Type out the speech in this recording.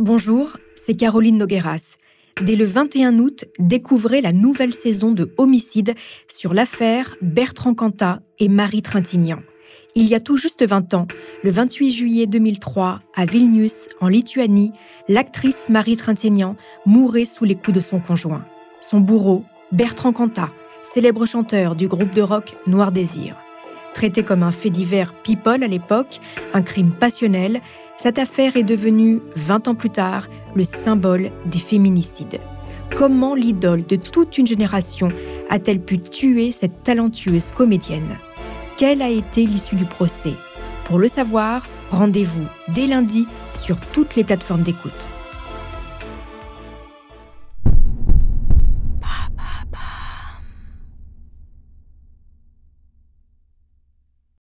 Bonjour, c'est Caroline Nogueras. Dès le 21 août, découvrez la nouvelle saison de Homicide sur l'affaire Bertrand Cantat et Marie Trintignant. Il y a tout juste 20 ans, le 28 juillet 2003, à Vilnius, en Lituanie, l'actrice Marie Trintignant mourait sous les coups de son conjoint. Son bourreau, Bertrand Cantat, célèbre chanteur du groupe de rock Noir Désir. Traité comme un fait divers people à l'époque, un crime passionnel, cette affaire est devenue, 20 ans plus tard, le symbole des féminicides. Comment l'idole de toute une génération a-t-elle pu tuer cette talentueuse comédienne? Quelle a été l'issue du procès? Pour le savoir, rendez-vous dès lundi sur toutes les plateformes d'écoute.